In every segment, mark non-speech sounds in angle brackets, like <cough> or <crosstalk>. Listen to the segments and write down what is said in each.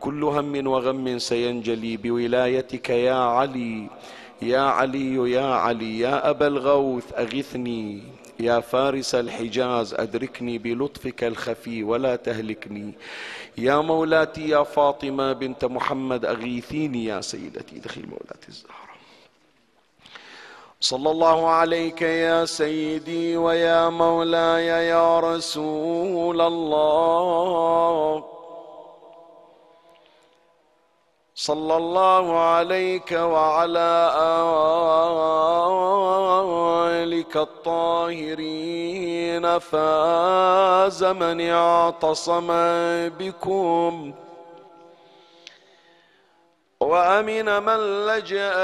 كل هم وغم سينجلي بولايتك يا علي يا علي يا علي يا أبا الغوث أغثني يا فارس الحجاز أدركني بلطفك الخفي ولا تهلكني. يا مولاتي يا فاطمة بنت محمد أغيثيني يا سيدتي دخل مولاتي الزهراء صلى الله عليك يا سيدي ويا مولاي يا رسول الله. صلى الله عليك وعلى آلك الطاهرين. فاز من اعتصم بكم. وأمن من لجأ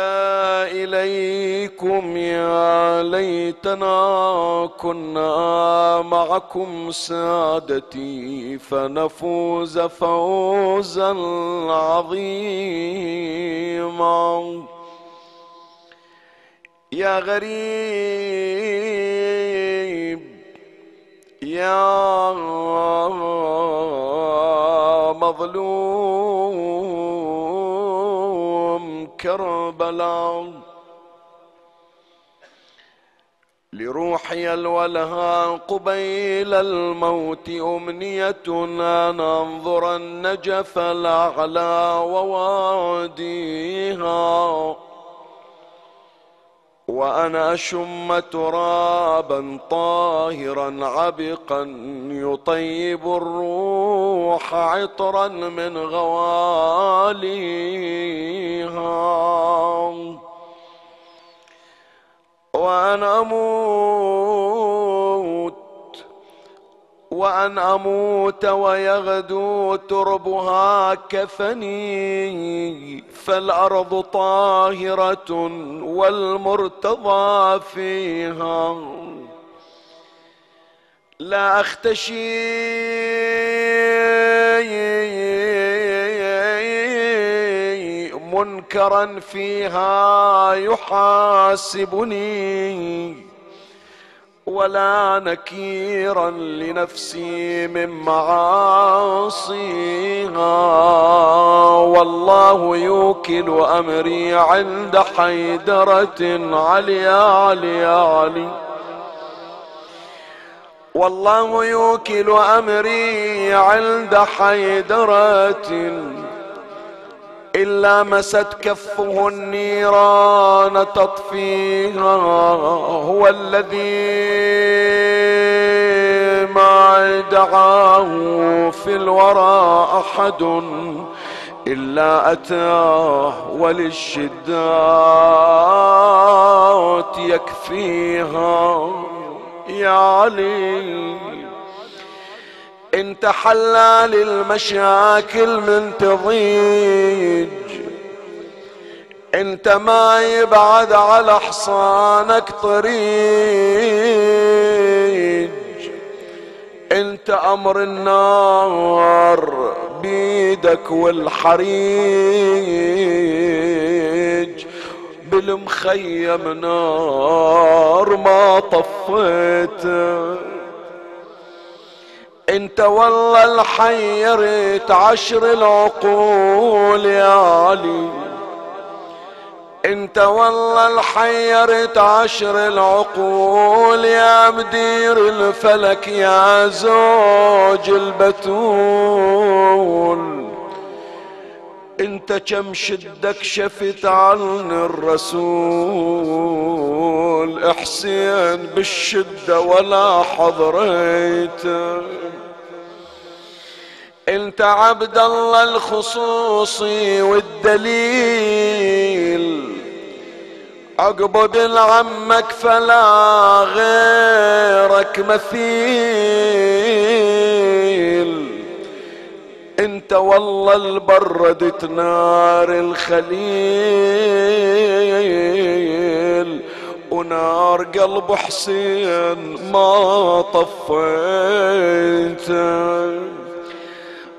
إليكم يا ليتنا كنا معكم سادتي فنفوز فوزا عظيما. يا غريب يا مظلوم كربلاء لروحي الولها قبيل الموت أمنية أن أنظر النجف الأعلى وواديها وأنا أشم ترابا طاهرا عبقا يطيب الروح عطرا من غواليها. وأن أموت وأن أموت ويغدو تربها كفني فالأرض طاهرة والمرتضى فيها. لا أختشي منكرا فيها يحاسبني. ولا نكيرا لنفسي من معاصيها. والله يوكل أمري عند حيدرة. علي علي علي. والله يوكل أمري عند حيدرة. إلا مست كفه النيران تطفيها هو الذي ما دعاه في الورى أحد إلا أتاه وللشدات يكفيها. يا علي انت حلال المشاكل من تضيج. انت ما يبعد على حصانك طريج. انت أمر النار بيدك والحريج. بالمخيم نار ما طفيته انت والله الحيرت عشر العقول يا علي. انت والله الحيرت عشر العقول يا مدير الفلك يا زوج البتول. إنت كم شدك شفت عن الرسول احسين بالشدة ولا حضريته انت عبد الله الخصوصي والدليل. عقب بن عمك فلا غيرك مثيل. انت والله البردت نار الخليل. ونار قلب حسين ما طفيت.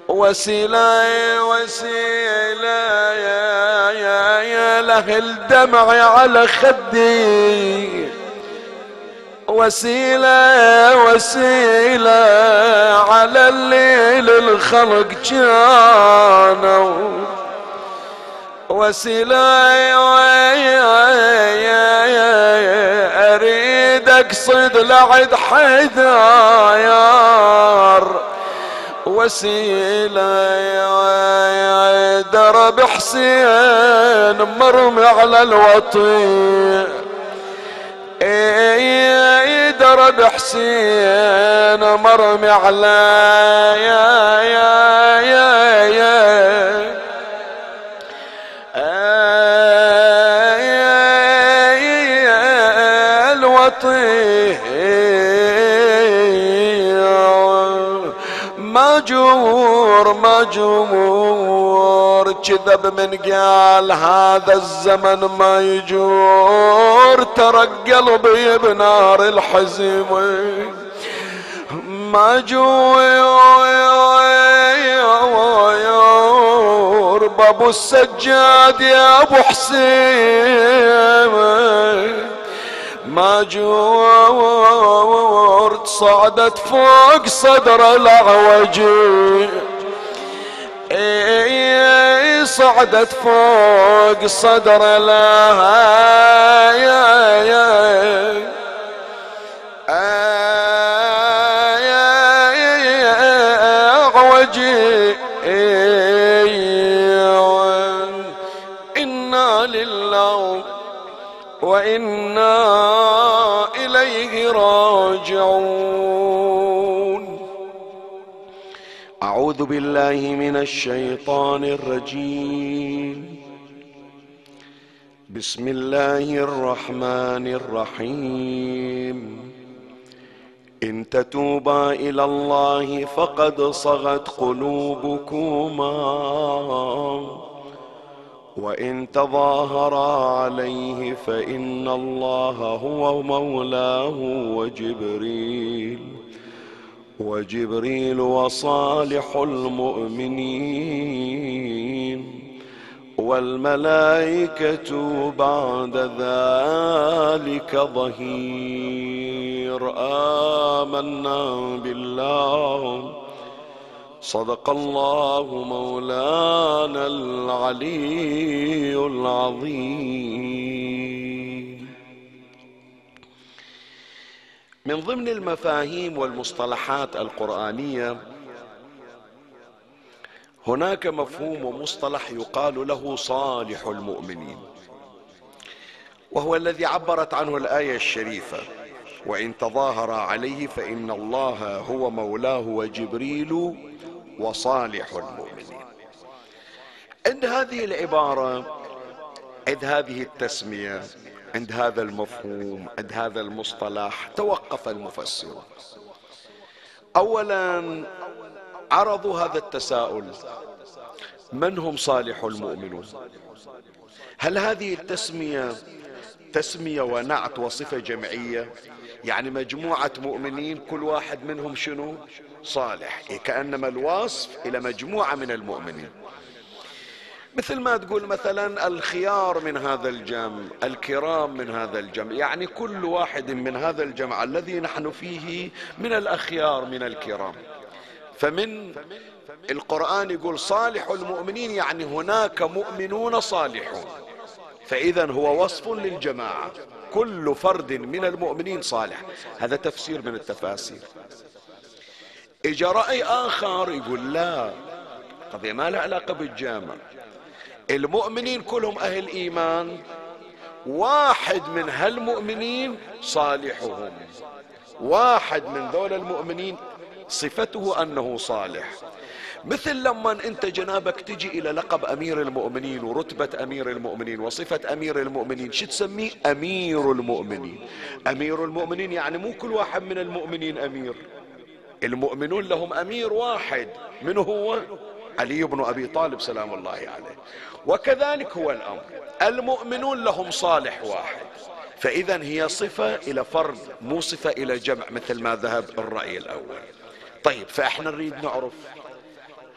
وسيلة وسيلة يا يا يا له الدمع على خدي. وسيلة وسيلة على الليل الخلق كانوا وسيلة أريد أقصد لعد حذاير وسيلة درب حسين مرمي على الوطي درب حسين مرمي على يا يا يا يا مجور مجور كذب من قال هذا الزمن ما يجور. ترى قلبي بنار الحزم مجور بابو السجاد يا أبو حسين. ما جورت صعدت فوق صدر الاعوجي اي صعدت فوق صدر الاعوجي إنا وإنا إليه راجعون. أعوذ بالله من الشيطان الرجيم. بسم الله الرحمن الرحيم. إن تتوبا إلى الله فقد صغت قلوبكما. وإن تظاهرا عليه فإن الله هو مولاه وجبريل وجبريل وصالح المؤمنين والملائكة بعد ذلك ظهير. آمنا بالله. صدق الله مولانا العلي العظيم. من ضمن المفاهيم والمصطلحات القرآنية هناك مفهوم ومصطلح يقال له صالح المؤمنين وهو الذي عبرت عنه الآية الشريفة وإن تظاهر عليه فإن الله هو مولاه وجبريل وصالح المؤمنين. عند هذه العبارة عند هذه التسمية عند هذا المفهوم عند هذا المصطلح توقف المفسرون. اولا عرضوا هذا التساؤل. من هم صالح المؤمنون؟ هل هذه التسمية تسمية ونعت وصفة جمعية؟ يعني مجموعة مؤمنين كل واحد منهم شنو؟ صالح كأنما الوصف إلى مجموعة من المؤمنين. مثل ما تقول مثلا الخيار من هذا الجمع الكرام من هذا الجمع يعني كل واحد من هذا الجمع الذي نحن فيه من الأخيار من الكرام. فمن القرآن يقول صالح المؤمنين يعني هناك مؤمنون صالحون. فإذا هو وصف للجماعة كل فرد من المؤمنين صالح. هذا تفسير من التفاسير. إجا رأي آخر يقول لا. قضية ما لها علاقة بالجامع. المؤمنين كلهم أهل إيمان. واحد من هالمؤمنين صالحهم. واحد من ذول المؤمنين صفته أنه صالح. مثل لما أنت جنابك تجي إلى لقب أمير المؤمنين ورتبة أمير المؤمنين وصفة أمير المؤمنين شو تسميه؟ أمير المؤمنين. أمير المؤمنين يعني مو كل واحد من المؤمنين أمير. المؤمنون لهم أمير واحد من هو علي بن أبي طالب سلام الله عليه. وكذلك هو الأمر المؤمنون لهم صالح واحد. فاذا هي صفة إلى فرد مو صفة إلى جمع مثل ما ذهب الرأي الأول. طيب فإحنا نريد نعرف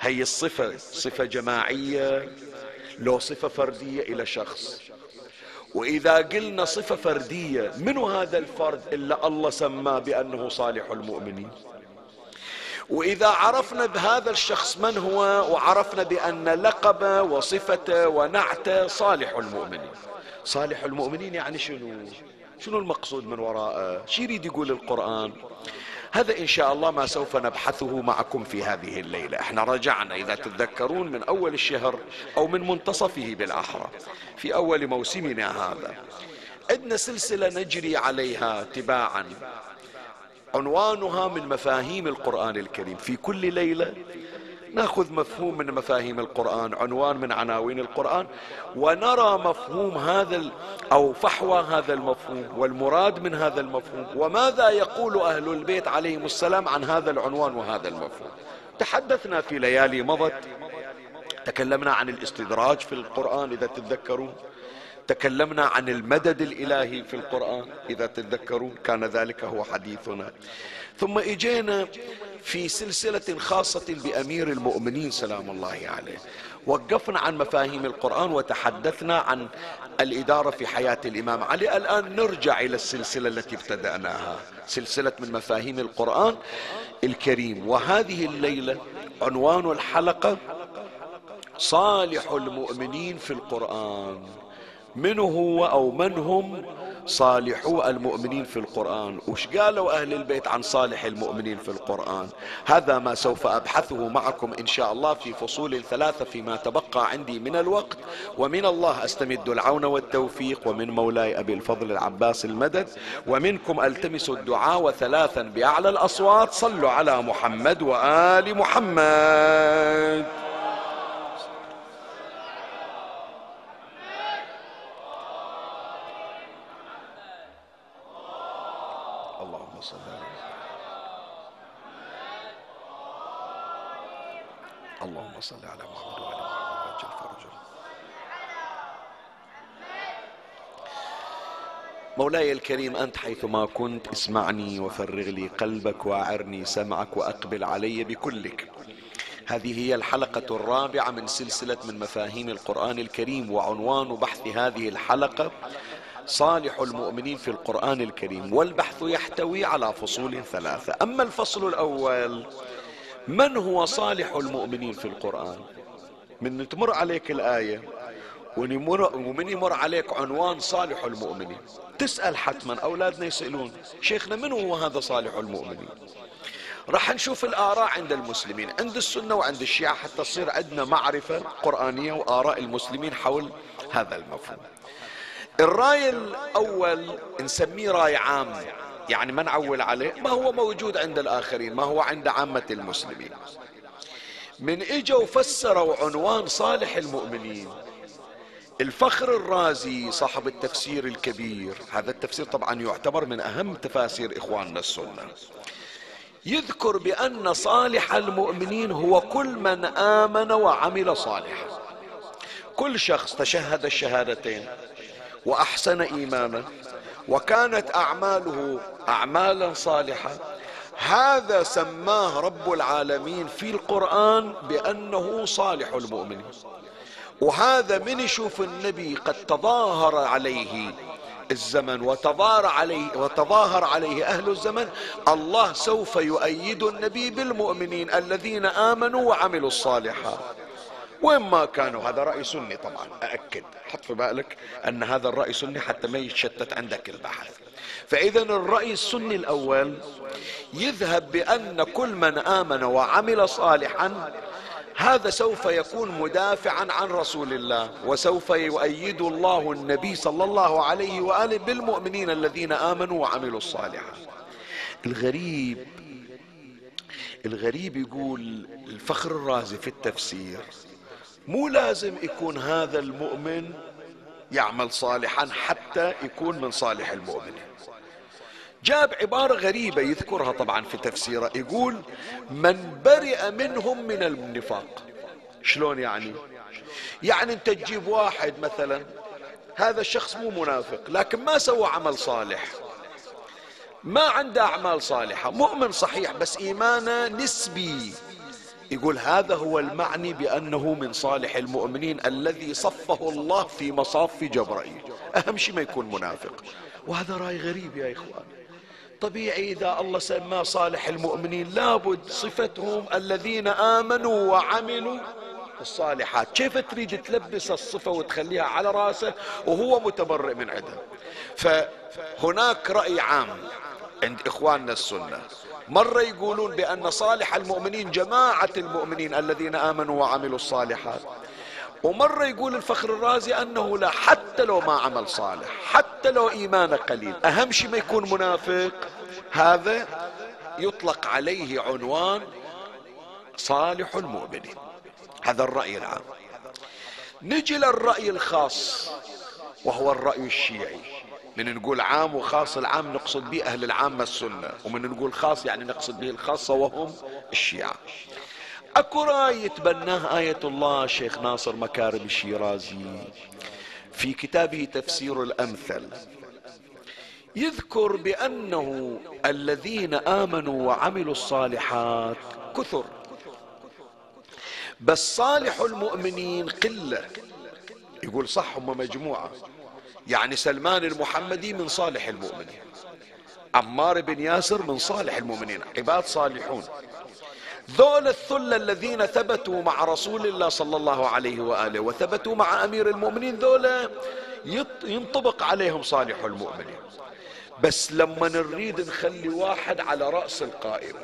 هي الصفة صفة جماعية لو صفة فردية إلى شخص. وإذا قلنا صفة فردية من هذا الفرد إلا الله سماه بأنه صالح المؤمنين؟ وإذا عرفنا بهذا الشخص من هو وعرفنا بأن لقبه وصفته ونعته صالح المؤمنين. صالح المؤمنين يعني شنو؟ شنو المقصود من وراءه شو يريد يقول القرآن؟ هذا إن شاء الله ما سوف نبحثه معكم في هذه الليلة. إحنا رجعنا إذا تتذكرون من أول الشهر أو من منتصفه بالأحرى في أول موسمنا هذا. عندنا سلسلة نجري عليها تباعا. عنوانها من مفاهيم القرآن الكريم. في كل ليلة نأخذ مفهوم من مفاهيم القرآن عنوان من عناوين القرآن ونرى مفهوم هذا أو فحوى هذا المفهوم والمراد من هذا المفهوم وماذا يقول أهل البيت عليهم السلام عن هذا العنوان وهذا المفهوم. تحدثنا في ليالي مضت تكلمنا عن الاستدراج في القرآن إذا تتذكرون. تكلمنا عن المدد الإلهي في القرآن. إذا تتذكرون كان ذلك هو حديثنا. ثم إجينا في سلسلة خاصة بأمير المؤمنين سلام الله عليه. وقفنا عن مفاهيم القرآن وتحدثنا عن الإدارة في حياة الإمام علي. الآن نرجع إلى السلسلة التي ابتدأناها سلسلة من مفاهيم القرآن الكريم. وهذه الليلة عنوان الحلقة صالح المؤمنين في القرآن. من هو أو من هم صالحو المؤمنين في القرآن. وش قالوا أهل البيت عن صالح المؤمنين في القرآن؟ هذا ما سوف أبحثه معكم إن شاء الله في فصول ثلاثة فيما تبقى عندي من الوقت. ومن الله أستمد العون والتوفيق ومن مولاي أبي الفضل العباس المدد. ومنكم ألتمس الدعاء وثلاثا بأعلى الأصوات. صلوا على محمد وآل محمد. صل على محمد وعلى محمد. فرجه. مولاي الكريم أنت حيثما كنت اسمعني وفرغ لي قلبك وأعرني سمعك وأقبل علي بكلك. هذه هي الحلقة الرابعة من سلسلة من مفاهيم القرآن الكريم وعنوان بحث هذه الحلقة صالح المؤمنين في القرآن الكريم. والبحث يحتوي على فصول ثلاثة. أما الفصل الأول من هو صالح المؤمنين في القرآن؟ من تمر عليك الآية ومن يمر عليك عنوان صالح المؤمنين. تسأل حتما أولادنا يسألون شيخنا من هو هذا صالح المؤمنين؟ راح نشوف الآراء عند المسلمين عند السنة وعند الشيعة حتى تصير عندنا معرفة قرآنية وآراء المسلمين حول هذا المفهوم. الرأي الأول نسميه رأي عام. يعني ما نعول عليه؟ ما هو موجود عند الآخرين ما هو عند عامة المسلمين. من إجوا وفسروا عنوان صالح المؤمنين. الفخر الرازي صاحب التفسير الكبير هذا التفسير طبعا يعتبر من أهم تفاسير إخواننا السنة. يذكر بأن صالح المؤمنين هو كل من آمن وعمل صالحا. كل شخص تشهد الشهادتين وأحسن ايمانه وكانت أعماله اعمالا صالحة. هذا سماه رب العالمين في القرآن بأنه صالح المؤمنين. وهذا من يشوف النبي قد تظاهر عليه الزمن وتظاهر عليه وتظاهر عليه أهل الزمن. الله سوف يؤيد النبي بالمؤمنين الذين آمنوا وعملوا الصالحات. وين ما كانوا. هذا رأي سني طبعا أأكد. حط في بالك أن هذا الرأي سني حتى ما يتشتت عندك البحث. فإذا الرأي السني الأول يذهب بأن كل من آمن وعمل صالحا هذا سوف يكون مدافعا عن رسول الله وسوف يؤيد الله النبي صلى الله عليه وآله بالمؤمنين الذين آمنوا وعملوا الصالحات. الغريب الغريب يقول الفخر الرازي في التفسير مو لازم يكون هذا المؤمن يعمل صالحا حتى يكون من صالح المؤمنين جاب عبارة غريبة يذكرها طبعا في تفسيره. يقول من برئ منهم من النفاق. شلون يعني؟ يعني أنت تجيب واحد مثلا هذا الشخص مو منافق لكن ما سوى عمل صالح. ما عنده أعمال صالحة. مؤمن صحيح بس إيمانه نسبي. يقول هذا هو المعني بأنه من صالح المؤمنين الذي صفه الله في مصاف جبرائيل. أهم شيء ما يكون منافق. وهذا رأي غريب يا إخوان. طبيعي إذا الله سماه صالح المؤمنين لابد صفتهم الذين آمنوا وعملوا الصالحات. كيف تريد تلبس الصفة وتخليها على رأسه وهو متبرئ من عندها فهناك رأي عام عند إخواننا السنة. مرة يقولون بأن صالح المؤمنين جماعة المؤمنين الذين آمنوا وعملوا الصالحات. ومرة يقول الفخر الرازي أنه لا حتى لو ما عمل صالح حتى لو إيمانه قليل. أهم شيء ما يكون منافق هذا يطلق عليه عنوان صالح المؤمنين. هذا الرأي العام. نجي للرأي الخاص وهو الرأي الشيعي. من نقول عام وخاص العام نقصد به أهل العامة السنة ومن نقول خاص يعني نقصد به الخاصة وهم الشيعة. أكو رأي يتبناه آية الله شيخ ناصر مكارم الشيرازي في كتابه تفسير الأمثل. يذكر بأنه الذين آمنوا وعملوا الصالحات كثر. بس صالح المؤمنين قلة. يقول صح هم مجموعة. يعني سلمان المحمدي من صالح المؤمنين. عمار بن ياسر من صالح المؤمنين. عباد صالحون. ذول الثلة الذين ثبتوا مع رسول الله صلى الله عليه وآله وثبتوا مع أمير المؤمنين ذولا ينطبق عليهم صالح المؤمنين. بس لما نريد نخلي واحد على رأس القائمة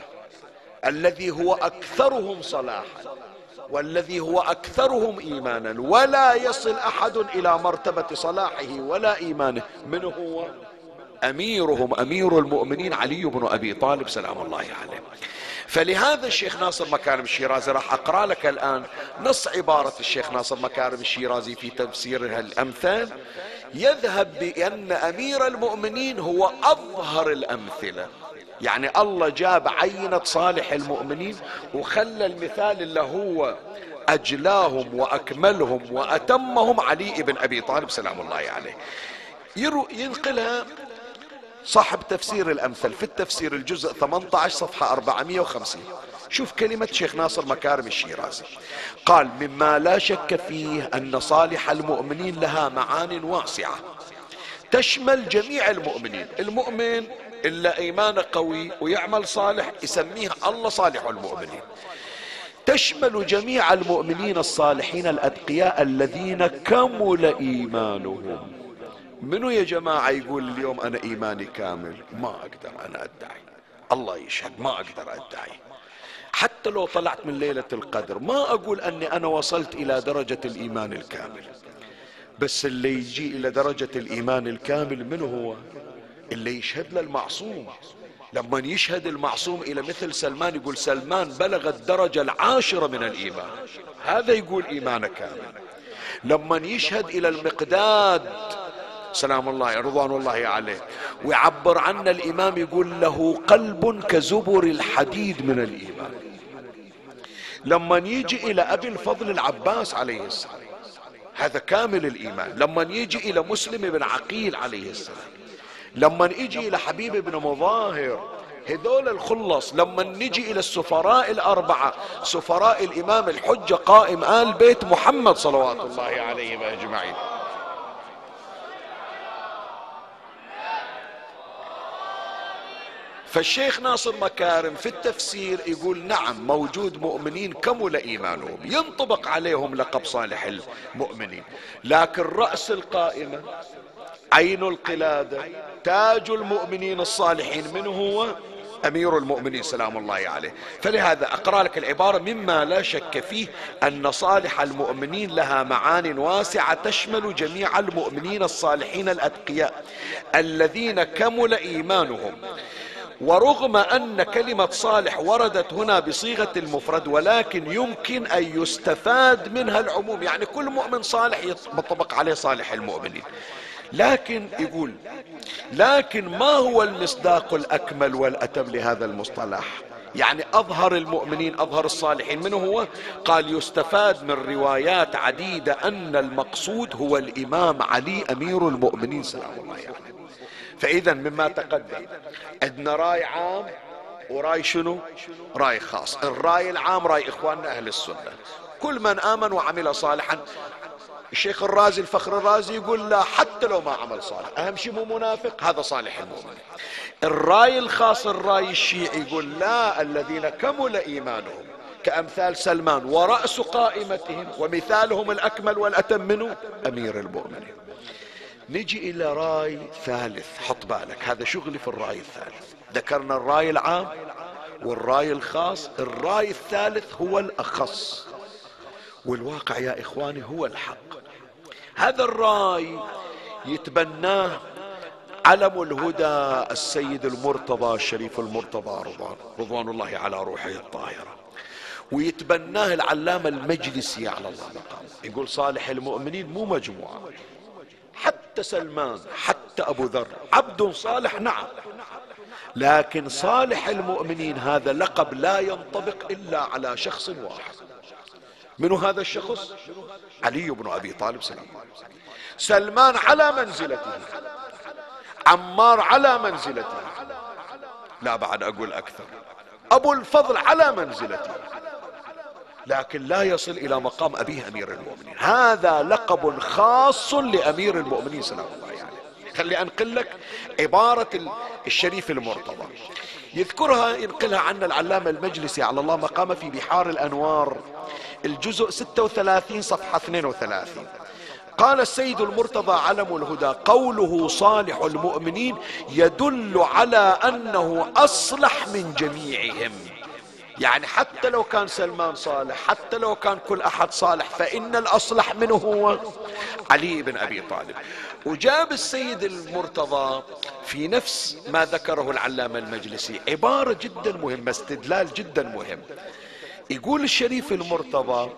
الذي هو أكثرهم صلاحا والذي هو أكثرهم إيمانا ولا يصل أحد إلى مرتبة صلاحه ولا إيمانه. من هو؟ أميرهم أمير المؤمنين علي بن أبي طالب سلام الله عليه. فلهذا الشيخ ناصر مكارم الشيرازي راح أقرأ لك الآن نص عبارة الشيخ ناصر مكارم الشيرازي في تفسير الامثال يذهب بأن أمير المؤمنين هو أظهر الأمثلة. يعني الله جاب عينة صالح المؤمنين وخلى المثال اللي هو أجلاهم وأكملهم وأتمهم علي بن أبي طالب سلام الله عليه. ينقلها صاحب تفسير الأمثل في التفسير الجزء 18 صفحة 450 شوف كلمة شيخ ناصر مكارم الشيرازي. قال مما لا شك فيه أن صالح المؤمنين لها معان واسعة. تشمل جميع المؤمنين. المؤمن إلا إيمانه قوي ويعمل صالح يسميه الله صالح المؤمنين. تشمل جميع المؤمنين الصالحين الأتقياء الذين كمل إيمانهم. منو يا جماعة يقول اليوم أنا إيماني كامل؟ ما أقدر أنا أدعي. الله يشهد ما أقدر أدعي. حتى لو طلعت من ليلة القدر. ما أقول أني أنا وصلت إلى درجة الإيمان الكامل. بس اللي يجي إلى درجة الإيمان الكامل من هو؟ اللي يشهد له المعصوم. لما يشهد المعصوم إلى مثل سلمان يقول سلمان بلغ الدرجة العاشرة من الإيمان. هذا يقول إيمانه كامل. لما يشهد إلى المقداد سلام الله رضوان الله عليه ويعبر عنا الإمام يقول له قلب كزبر الحديد من الإيمان. لما يجي إلى أبي الفضل العباس عليه السلام. هذا كامل الإيمان. لما يجي إلى مسلم بن عقيل عليه السلام. لما نجي إلى حبيب بن مظاهر. هذول الخلص لما نجي إلى السفراء الأربعة. سفراء الإمام الحجة قائم آل بيت محمد صلوات الله عليهم أجمعين. فالشيخ ناصر مكارم في التفسير يقول نعم موجود مؤمنين كمل ايمانهم ينطبق عليهم لقب صالح المؤمنين. لكن رأس القائمة عين القلادة تاج المؤمنين الصالحين من هو؟ أمير المؤمنين سلام الله عليه. فلهذا أقرأ لك العبارة مما لا شك فيه أن صالح المؤمنين لها معان واسعة تشمل جميع المؤمنين الصالحين الأتقياء الذين كمل إيمانهم. ورغم أن كلمة صالح وردت هنا بصيغة المفرد ولكن يمكن أن يستفاد منها العموم. يعني كل مؤمن صالح يطبق عليه صالح المؤمنين. لكن يقول لكن ما هو المصداق الأكمل والأتم لهذا المصطلح؟ يعني أظهر المؤمنين أظهر الصالحين منه هو قال يستفاد من روايات عديدة أن المقصود هو الإمام علي أمير المؤمنين سلام الله عليه. يعني. فإذا مما تقدم عندنا رأي عام ورأي شنو؟ رأي خاص. الرأي العام رأي إخواننا أهل السنة. كل من آمن وعمل صالحا. الشيخ الرازي الفخر الرازي يقول لا حتى لو ما عمل صالح. أهم شيء مو منافق هذا صالح المؤمن. الرأي الخاص الرأي الشيعي يقول لا الذين كمل إيمانهم كأمثال سلمان ورأس قائمتهم ومثالهم الأكمل والأتم منه أمير المؤمنين. نجي إلى رأي ثالث. حط بالك هذا شغلي في الرأي الثالث. ذكرنا الرأي العام والرأي الخاص. الرأي الثالث هو الأخص. والواقع يا إخواني هو الحق. هذا الرأي يتبناه علم الهدى السيد المرتضى الشريف المرتضى رضوان, رضوان الله على روحه الطاهرة. ويتبناه العلامة المجلسي على الله مقام. يقول صالح المؤمنين مو مجموعة. حتى سلمان حتى أبو ذر. عبد صالح نعم. لكن صالح المؤمنين هذا لقب لا ينطبق إلا على شخص واحد. من هذا الشخص؟ علي بن أبي طالب سلام. سلمان على منزلته. عمار على منزلته. لا بعد أقول أكثر. أبو الفضل على منزلته. لكن لا يصل إلى مقام أبيه أمير المؤمنين. هذا لقب خاص لأمير المؤمنين سلام الله عليه يعني. خلي أنقل لك عبارة الشريف المرتضى. يذكرها ينقلها عنا العلامة المجلسي على الله مقام في بحار الأنوار الجزء 36 صفحة 32 قال السيد المرتضى علم الهدى قوله صالح المؤمنين يدل على أنه أصلح من جميعهم. يعني حتى لو كان سلمان صالح حتى لو كان كل أحد صالح فإن الأصلح منه هو؟ علي بن أبي طالب. وجاب السيد المرتضى في نفس ما ذكره العلامة المجلسي. عبارة جدا مهمة استدلال جدا مهم. يقول الشريف المرتضى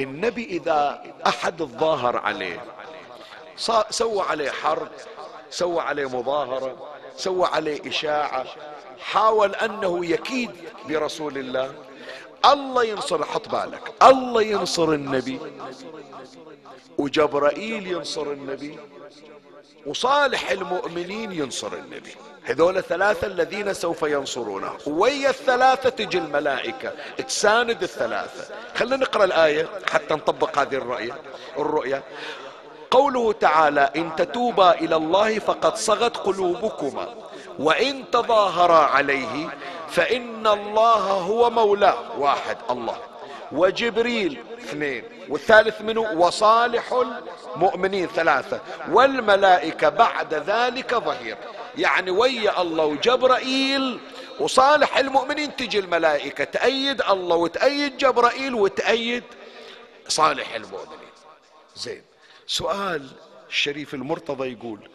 النبي إذا أحد الظاهر عليه سوى عليه حرب سوى عليه مظاهرة سوى عليه إشاعة حاول أنه يكيد برسول الله. الله ينصر حط بالك. الله ينصر النبي. وجبرائيل ينصر النبي. وصالح المؤمنين ينصر النبي. هذول الثلاثة الذين سوف ينصرونه. ويا الثلاثة تجي الملائكة. تساند الثلاثة. خلينا نقرأ الآية حتى نطبق هذه الرؤية. الرؤية. قوله تعالى إن تتوبا إلى الله فقد صغت قلوبكما. وإن تظاهرا عليه فإن الله هو مولاه واحد الله. وجبريل اثنين والثالث منه وصالح المؤمنين ثلاثة والملائكة بعد ذلك ظهير. يعني ويا الله وجبرائيل وصالح المؤمنين تجي الملائكة تأيد الله وتأيد جبرائيل وتأيد صالح المؤمنين. زين سؤال الشريف المرتضى يقول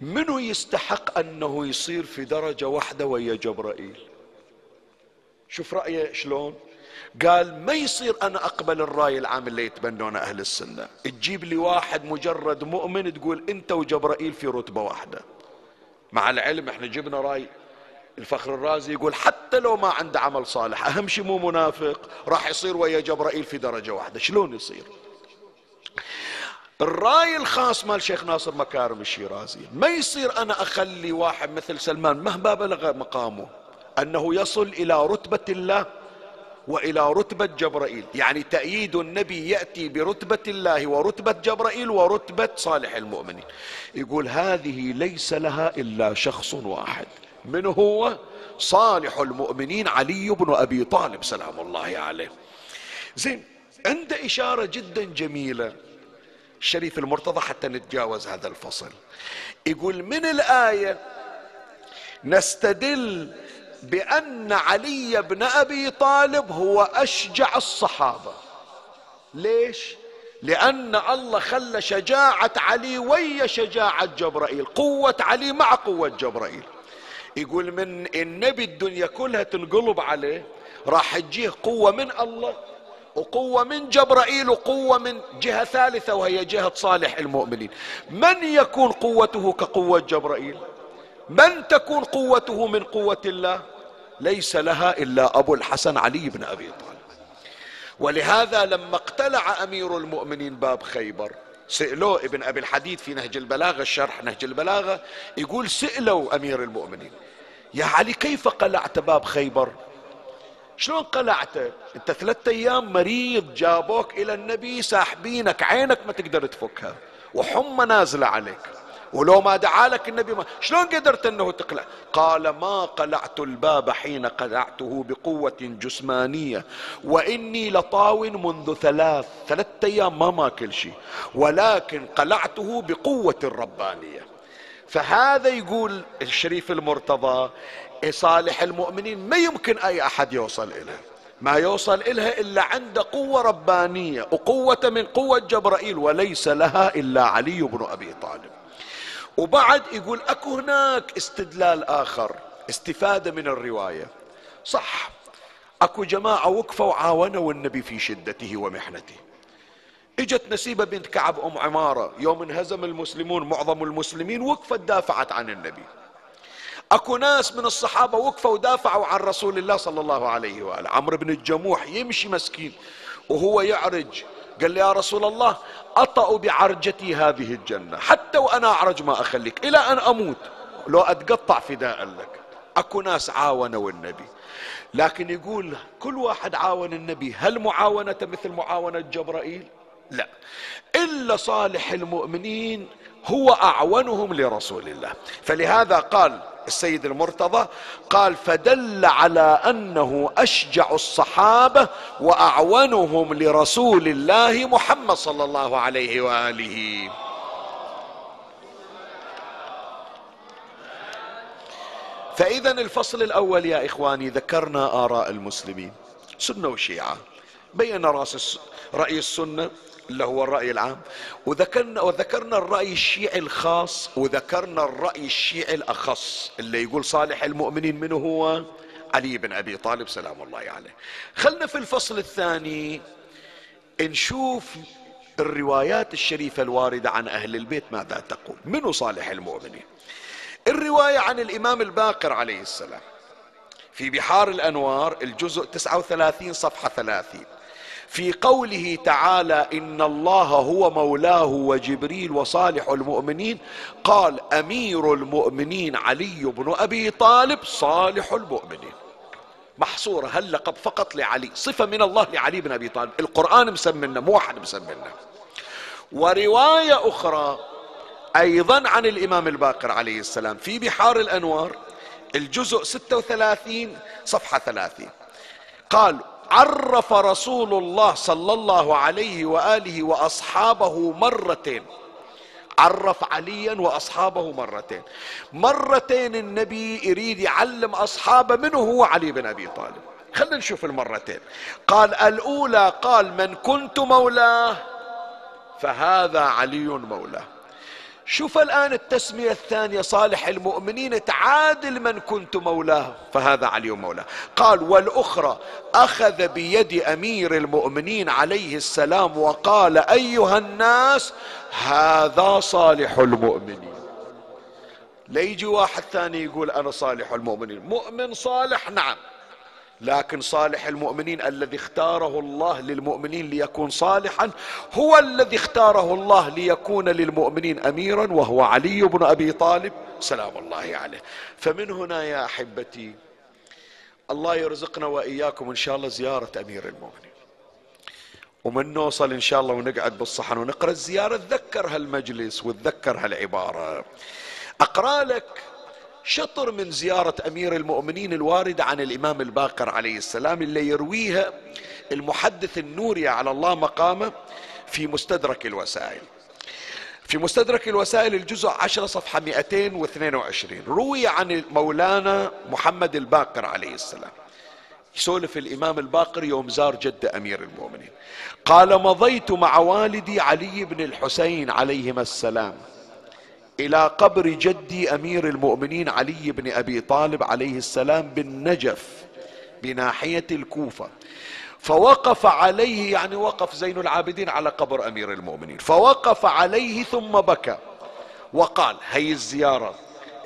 منو يستحق أنه يصير في درجة واحدة ويا جبرائيل؟ شوف رأيه شلون؟ قال ما يصير أنا أقبل الرأي العام اللي يتبنونه أهل السنة. تجيب لي واحد مجرد مؤمن تقول أنت وجبرائيل في رتبة واحدة. مع العلم إحنا جبنا رأي الفخر الرازي يقول حتى لو ما عنده عمل صالح أهم شيء مو منافق راح يصير ويا جبرائيل في درجة واحدة. شلون يصير؟ الراي الخاص مال شيخ ناصر مكارم الشيرازي ما يصير أنا أخلي واحد مثل سلمان مهما بلغ مقامه أنه يصل إلى رتبة الله وإلى رتبة جبرائيل يعني تأييد النبي يأتي برتبة الله ورتبة جبرائيل ورتبة صالح المؤمنين. يقول هذه ليس لها إلا شخص واحد من هو؟ صالح المؤمنين علي بن أبي طالب سلام الله عليه. زين عنده إشارة جدا جميلة الشريف المرتضى حتى نتجاوز هذا الفصل. يقول من الآية؟ نستدل بأن علي بن أبي طالب هو أشجع الصحابة. ليش؟ لأن الله خلى شجاعة علي ويا شجاعة جبرائيل. قوة علي مع قوة جبرائيل. يقول من النبي الدنيا كلها تنقلب عليه راح تجيه قوة من الله. وقوة من جبرائيل وقوة من جهة ثالثة وهي جهة صالح المؤمنين. من يكون قوته كقوة جبرائيل؟ من تكون قوته من قوة الله؟ ليس لها إلا أبو الحسن علي بن أبي طالب. ولهذا لما اقتلع أمير المؤمنين باب خيبر سئلوا ابن أبي الحديد في نهج البلاغة الشرح نهج البلاغة يقول سئلوا أمير المؤمنين يا علي كيف قلعت باب خيبر؟ شلون قلعته؟ انت ثلاثة أيام مريض جابوك إلى النبي ساحبينك عينك ما تقدر تفكها وحمى نازلة عليك. ولو ما دعا لك النبي ما شلون قدرت إنه تقلع؟ قال ما قلعت الباب حين قلعته بقوة جسمانية وإني لطاو منذ ثلاث ثلاثة أيام ما ماكل شيء ولكن قلعته بقوة ربانية. فهذا يقول الشريف المرتضى صالح المؤمنين ما يمكن أي أحد يوصل إليه. ما يوصل إلها إلا عند قوة ربانية وقوة من قوة جبرائيل وليس لها إلا علي بن أبي طالب. وبعد يقول أكو هناك استدلال آخر استفادة من الرواية. صح أكو جماعة وقفوا وعاونوا النبي في شدته ومحنته. إجت نسيبة بنت كعب أم عمارة يوم انهزم المسلمون معظم المسلمين وقفت دافعت عن النبي. اكو ناس من الصحابة وقفوا ودافعوا عن رسول الله صلى الله عليه وآله. عمرو بن الجموح يمشي مسكين وهو يعرج. قال لي يا رسول الله أطأ بعرجتي هذه الجنة حتى وأنا أعرج ما أخليك إلى أن أموت. لو أتقطع فداء لك. أكو ناس عاونوا النبي. لكن يقول كل واحد عاون النبي. هل معاونة مثل معاونة جبرائيل؟ لا. إلا صالح المؤمنين هو أعونهم لرسول الله. فلهذا قال السيد المرتضى قال فدل على أنه أشجع الصحابة وأعونهم لرسول الله محمد صلى الله عليه وآله. فإذا الفصل الأول يا إخواني ذكرنا آراء المسلمين سنة وشيعة. بين رأس رأي السنة اللي هو الرأي العام. وذكرنا وذكرنا الرأي الشيعي الخاص وذكرنا الرأي الشيعي الأخص اللي يقول صالح المؤمنين منه هو علي بن أبي طالب سلام الله عليه. خلنا في الفصل الثاني نشوف الروايات الشريفة الواردة عن أهل البيت ماذا تقول. منو صالح المؤمنين؟ الرواية عن الإمام الباقر عليه السلام في بحار الأنوار الجزء 39 صفحة 30 في قوله تعالى إن الله هو مولاه وجبريل وصالح المؤمنين قال أمير المؤمنين علي بن أبي طالب صالح المؤمنين. محصورة هل لقب فقط لعلي صفة من الله لعلي بن أبي طالب. القرآن مسمنا مو واحد مسمنا ورواية أخرى أيضا عن الإمام الباقر عليه السلام في بحار الأنوار الجزء 36 صفحة 30 قال عرف رسول الله صلى الله عليه وآله وأصحابه مرتين. عرف عليا وأصحابه مرتين. مرتين النبي يريد يعلم اصحابه منه هو علي بن أبي طالب. خلينا نشوف المرتين. قال الأولى قال من كنت مولاه؟ فهذا علي مولاه. شوف الآن التسمية الثانية صالح المؤمنين تعادل من كنت مولاه. فهذا علي مولاه. قال والأخرى أخذ بيد أمير المؤمنين عليه السلام وقال أيها الناس هذا صالح المؤمنين. لا يجي واحد ثاني يقول أنا صالح المؤمنين. مؤمن صالح؟ نعم. لكن صالح المؤمنين الذي اختاره الله للمؤمنين ليكون صالحا هو الذي اختاره الله ليكون للمؤمنين اميرا وهو علي بن أبي طالب. سلام الله عليه. فمن هنا يا أحبتي الله يرزقنا وإياكم إن شاء الله زيارة أمير المؤمنين. ومن نوصل إن شاء الله ونقعد بالصحن ونقرأ الزيارة تذكر هالمجلس وتذكر هالعبارة. أقرأ لك شطر من زيارة أمير المؤمنين الواردة عن الإمام الباقر عليه السلام اللي يرويها المحدث النوري على الله مقامه في مستدرك الوسائل. في مستدرك الوسائل الجزء 10 صفحة 222 روي عن مولانا محمد الباقر عليه السلام. يسولف الإمام الباقر يوم زار جد أمير المؤمنين. قال مضيت مع والدي علي بن الحسين عليهما السلام. إلى قبر جدي أمير المؤمنين علي بن أبي طالب عليه السلام بالنجف بناحية الكوفة. فوقف عليه يعني وقف زين العابدين على قبر أمير المؤمنين. فوقف عليه ثم بكى. وقال هي الزيارة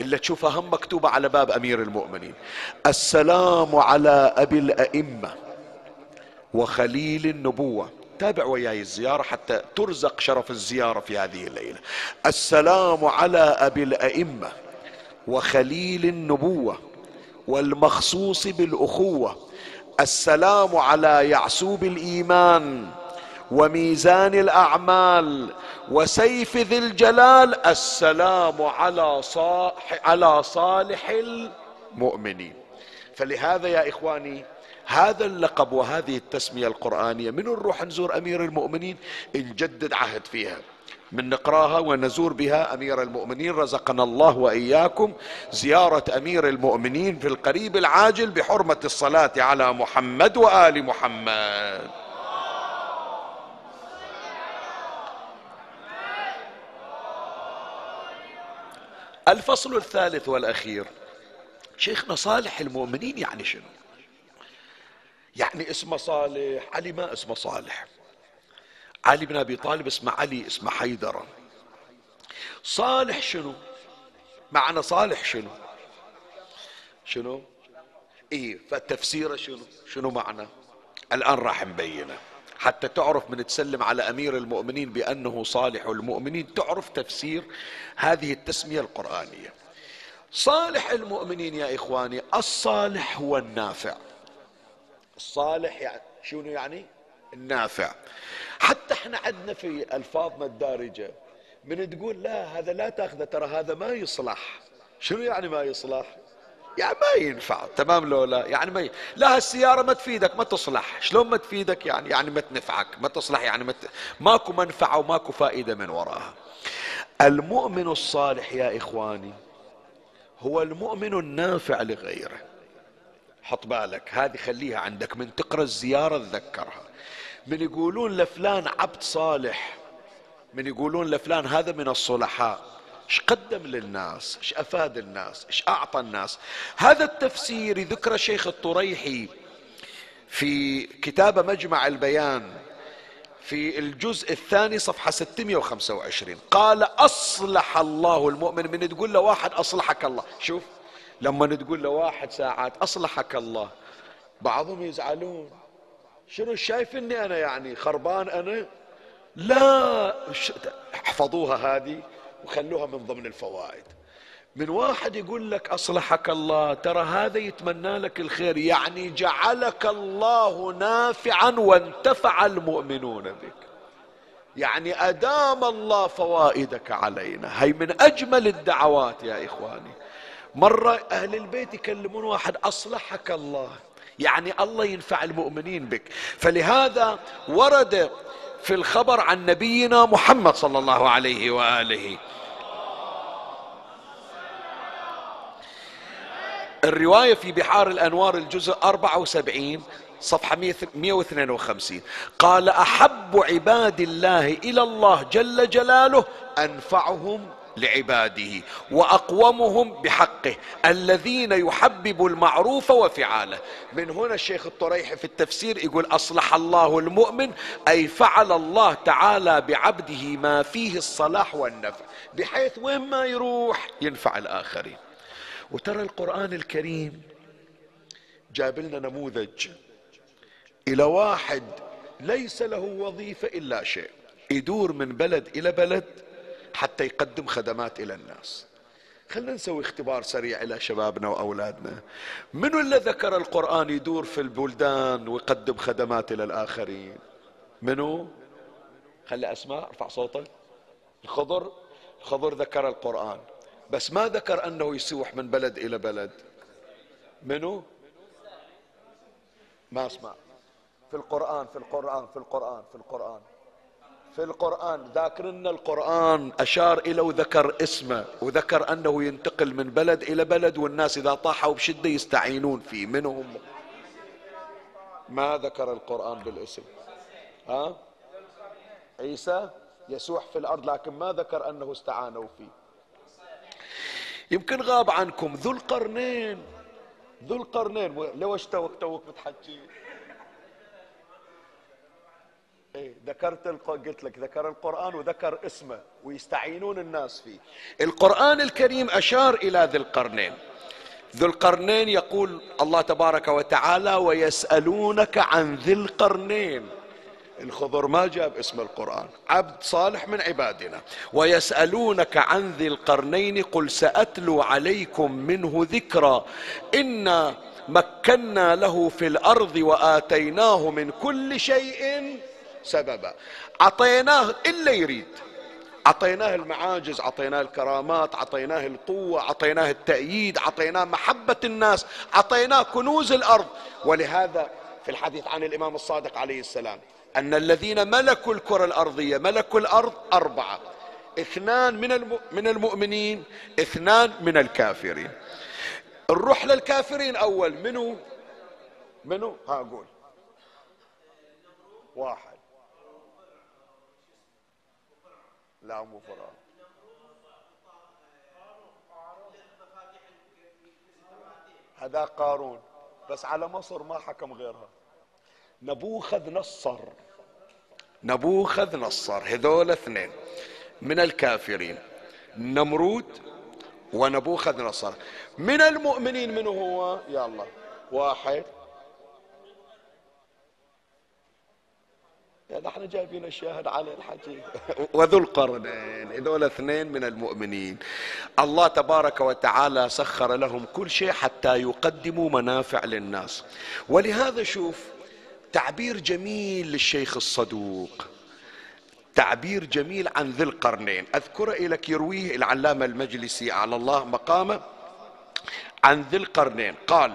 اللي تشوفها هم مكتوبة على باب أمير المؤمنين. السلام على أبي الأئمة وخليل النبوة. تابع وياي الزيارة حتى ترزق شرف الزيارة في هذه الليلة. السلام على أبي الأئمة وخليل النبوة والمخصوص بالأخوة. السلام على يعسوب الإيمان وميزان الأعمال وسيف ذي الجلال. السلام على صالح على صالح المؤمنين. فلهذا يا إخواني هذا اللقب وهذه التسمية القرآنية من نروح نزور أمير المؤمنين؟ نجدد عهد فيها. من نقراها ونزور بها أمير المؤمنين رزقنا الله وإياكم زيارة أمير المؤمنين في القريب العاجل بحرمة الصلاة على محمد وآل محمد. الفصل الثالث والأخير شيخنا صالح المؤمنين يعني شنو؟ يعني اسمه صالح علي ما اسمه صالح. علي بن أبي طالب اسمه علي اسمه حيدر. صالح شنو؟ معنى صالح شنو؟ شنو؟ إيه فالتفسير شنو؟ شنو معنى؟ الآن راح نبينه. حتى تعرف من تسلم على أمير المؤمنين بأنه صالح المؤمنين تعرف تفسير هذه التسمية القرآنية. صالح المؤمنين يا إخواني الصالح هو النافع. الصالح يعني شنو يعني؟ النافع. حتى إحنا عندنا في الفاظنا الدارجه من تقول لا هذا لا تأخذه ترى هذا ما يصلح. شنو يعني ما يصلح؟ يعني ما ينفع تمام لو لا؟ يعني ما ي... لا هالسيارة ما تفيدك ما تصلح. شلون ما تفيدك يعني؟ يعني ما تنفعك ما تصلح يعني ما ت... ماكو منفعة وماكو فائدة من وراها. المؤمن الصالح يا إخواني هو المؤمن النافع لغيره. حط بالك هذه خليها عندك من تقرأ الزيارة تذكرها. من يقولون لفلان عبد صالح من يقولون لفلان هذا من الصلحاء. إيش قدم للناس؟ إيش أفاد الناس؟ إيش أعطى الناس؟ هذا التفسير ذكر الشيخ الطريحي في كتاب مجمع البيان في الجزء الثاني صفحة 625 قال أصلح الله المؤمن. من تقول له واحد أصلحك الله. شوف لما تقول له واحد ساعات أصلحك الله. بعضهم يزعلون. شنو شايف إني أنا يعني خربان أنا؟ لا احفظوها هذه وخلوها من ضمن الفوائد. من واحد يقول لك أصلحك الله ترى هذا يتمنى لك الخير يعني جعلك الله نافعا وانتفع المؤمنون بك. يعني أدام الله فوائدك علينا. هي من أجمل الدعوات يا إخواني. مرة أهل البيت يكلمون واحد أصلحك الله. يعني الله ينفع المؤمنين بك. فلهذا ورد في الخبر عن نبينا محمد صلى الله عليه وآله. الرواية في بحار الأنوار الجزء 74 صفحة 152 قال أحب عباد الله إلى الله جل جلاله أنفعهم لعباده وأقومهم بحقه الذين يحبب المعروف وفعاله. من هنا الشيخ الطريحي في التفسير يقول أصلح الله المؤمن أي فعل الله تعالى بعبده ما فيه الصلاح والنفع بحيث وين ما يروح ينفع الآخرين. وترى القرآن الكريم جاب لنا نموذج إلى واحد ليس له وظيفة إلا شيء يدور من بلد إلى بلد حتى يقدم خدمات إلى الناس. خلنا نسوي اختبار سريع إلى شبابنا وأولادنا. منو اللي ذكر القرآن يدور في البلدان ويقدم خدمات إلى الآخرين؟ منو؟ خلي أسماء ارفع صوتك. الخضر الخضر ذكر القرآن. بس ما ذكر أنه يسوح من بلد إلى بلد. منو؟ ما اسمع في القرآن في القرآن في القرآن في القرآن. في القرآن. ذاكرنا القرآن أشار إلى وذكر اسمه وذكر أنه ينتقل من بلد إلى بلد والناس إذا طاحوا بشدة يستعينون فيه. من هم ما ذكر القرآن بالاسم. ها؟ عيسى يسوح في الأرض لكن ما ذكر أنه استعانوا فيه. يمكن غاب عنكم. ذو القرنين. ذو القرنين. لو اشتوك توك بتحكي. إيه ذكرت قلت لك ذكر القرآن وذكر اسمه ويستعينون الناس فيه. القرآن الكريم أشار إلى ذي القرنين. ذو القرنين يقول الله تبارك وتعالى ويسألونك عن ذي القرنين. الخضر ما جاب اسم القرآن. عبد صالح من عبادنا. ويسألونك عن ذي القرنين قل سأتلو عليكم منه ذكرى إنا مكنا له في الأرض وآتيناه من كل شيء سببا. أعطيناه إلا يريد. أعطيناه المعاجز أعطيناه الكرامات أعطيناه القوة أعطيناه التأييد أعطيناه محبة الناس أعطيناه كنوز الأرض. ولهذا في الحديث عن الإمام الصادق عليه السلام أن الذين ملكوا الكرة الأرضية ملكوا الأرض أربعة. اثنان من من المؤمنين اثنان من الكافرين. نروح للكافرين أول منو؟ منو؟ ها قول. واحد. لا مو فرعون هذا قارون بس على مصر ما حكم غيرها. نبوخذ نصر. نبوخذ نصر هذول اثنين. من الكافرين نمرود ونبوخذ نصر. من المؤمنين من هو؟ يا الله. واحد. إحنا جايبين الشاهد على الحكي <laughs> وذو القرنين هذول اثنين من المؤمنين. الله تبارك وتعالى سخر لهم كل شيء حتى يقدموا منافع للناس. ولهذا شوف تعبير جميل للشيخ الصدوق. تعبير جميل عن ذي القرنين. أذكر لك يرويه العلامة المجلسي على الله مقامه عن ذي القرنين. قال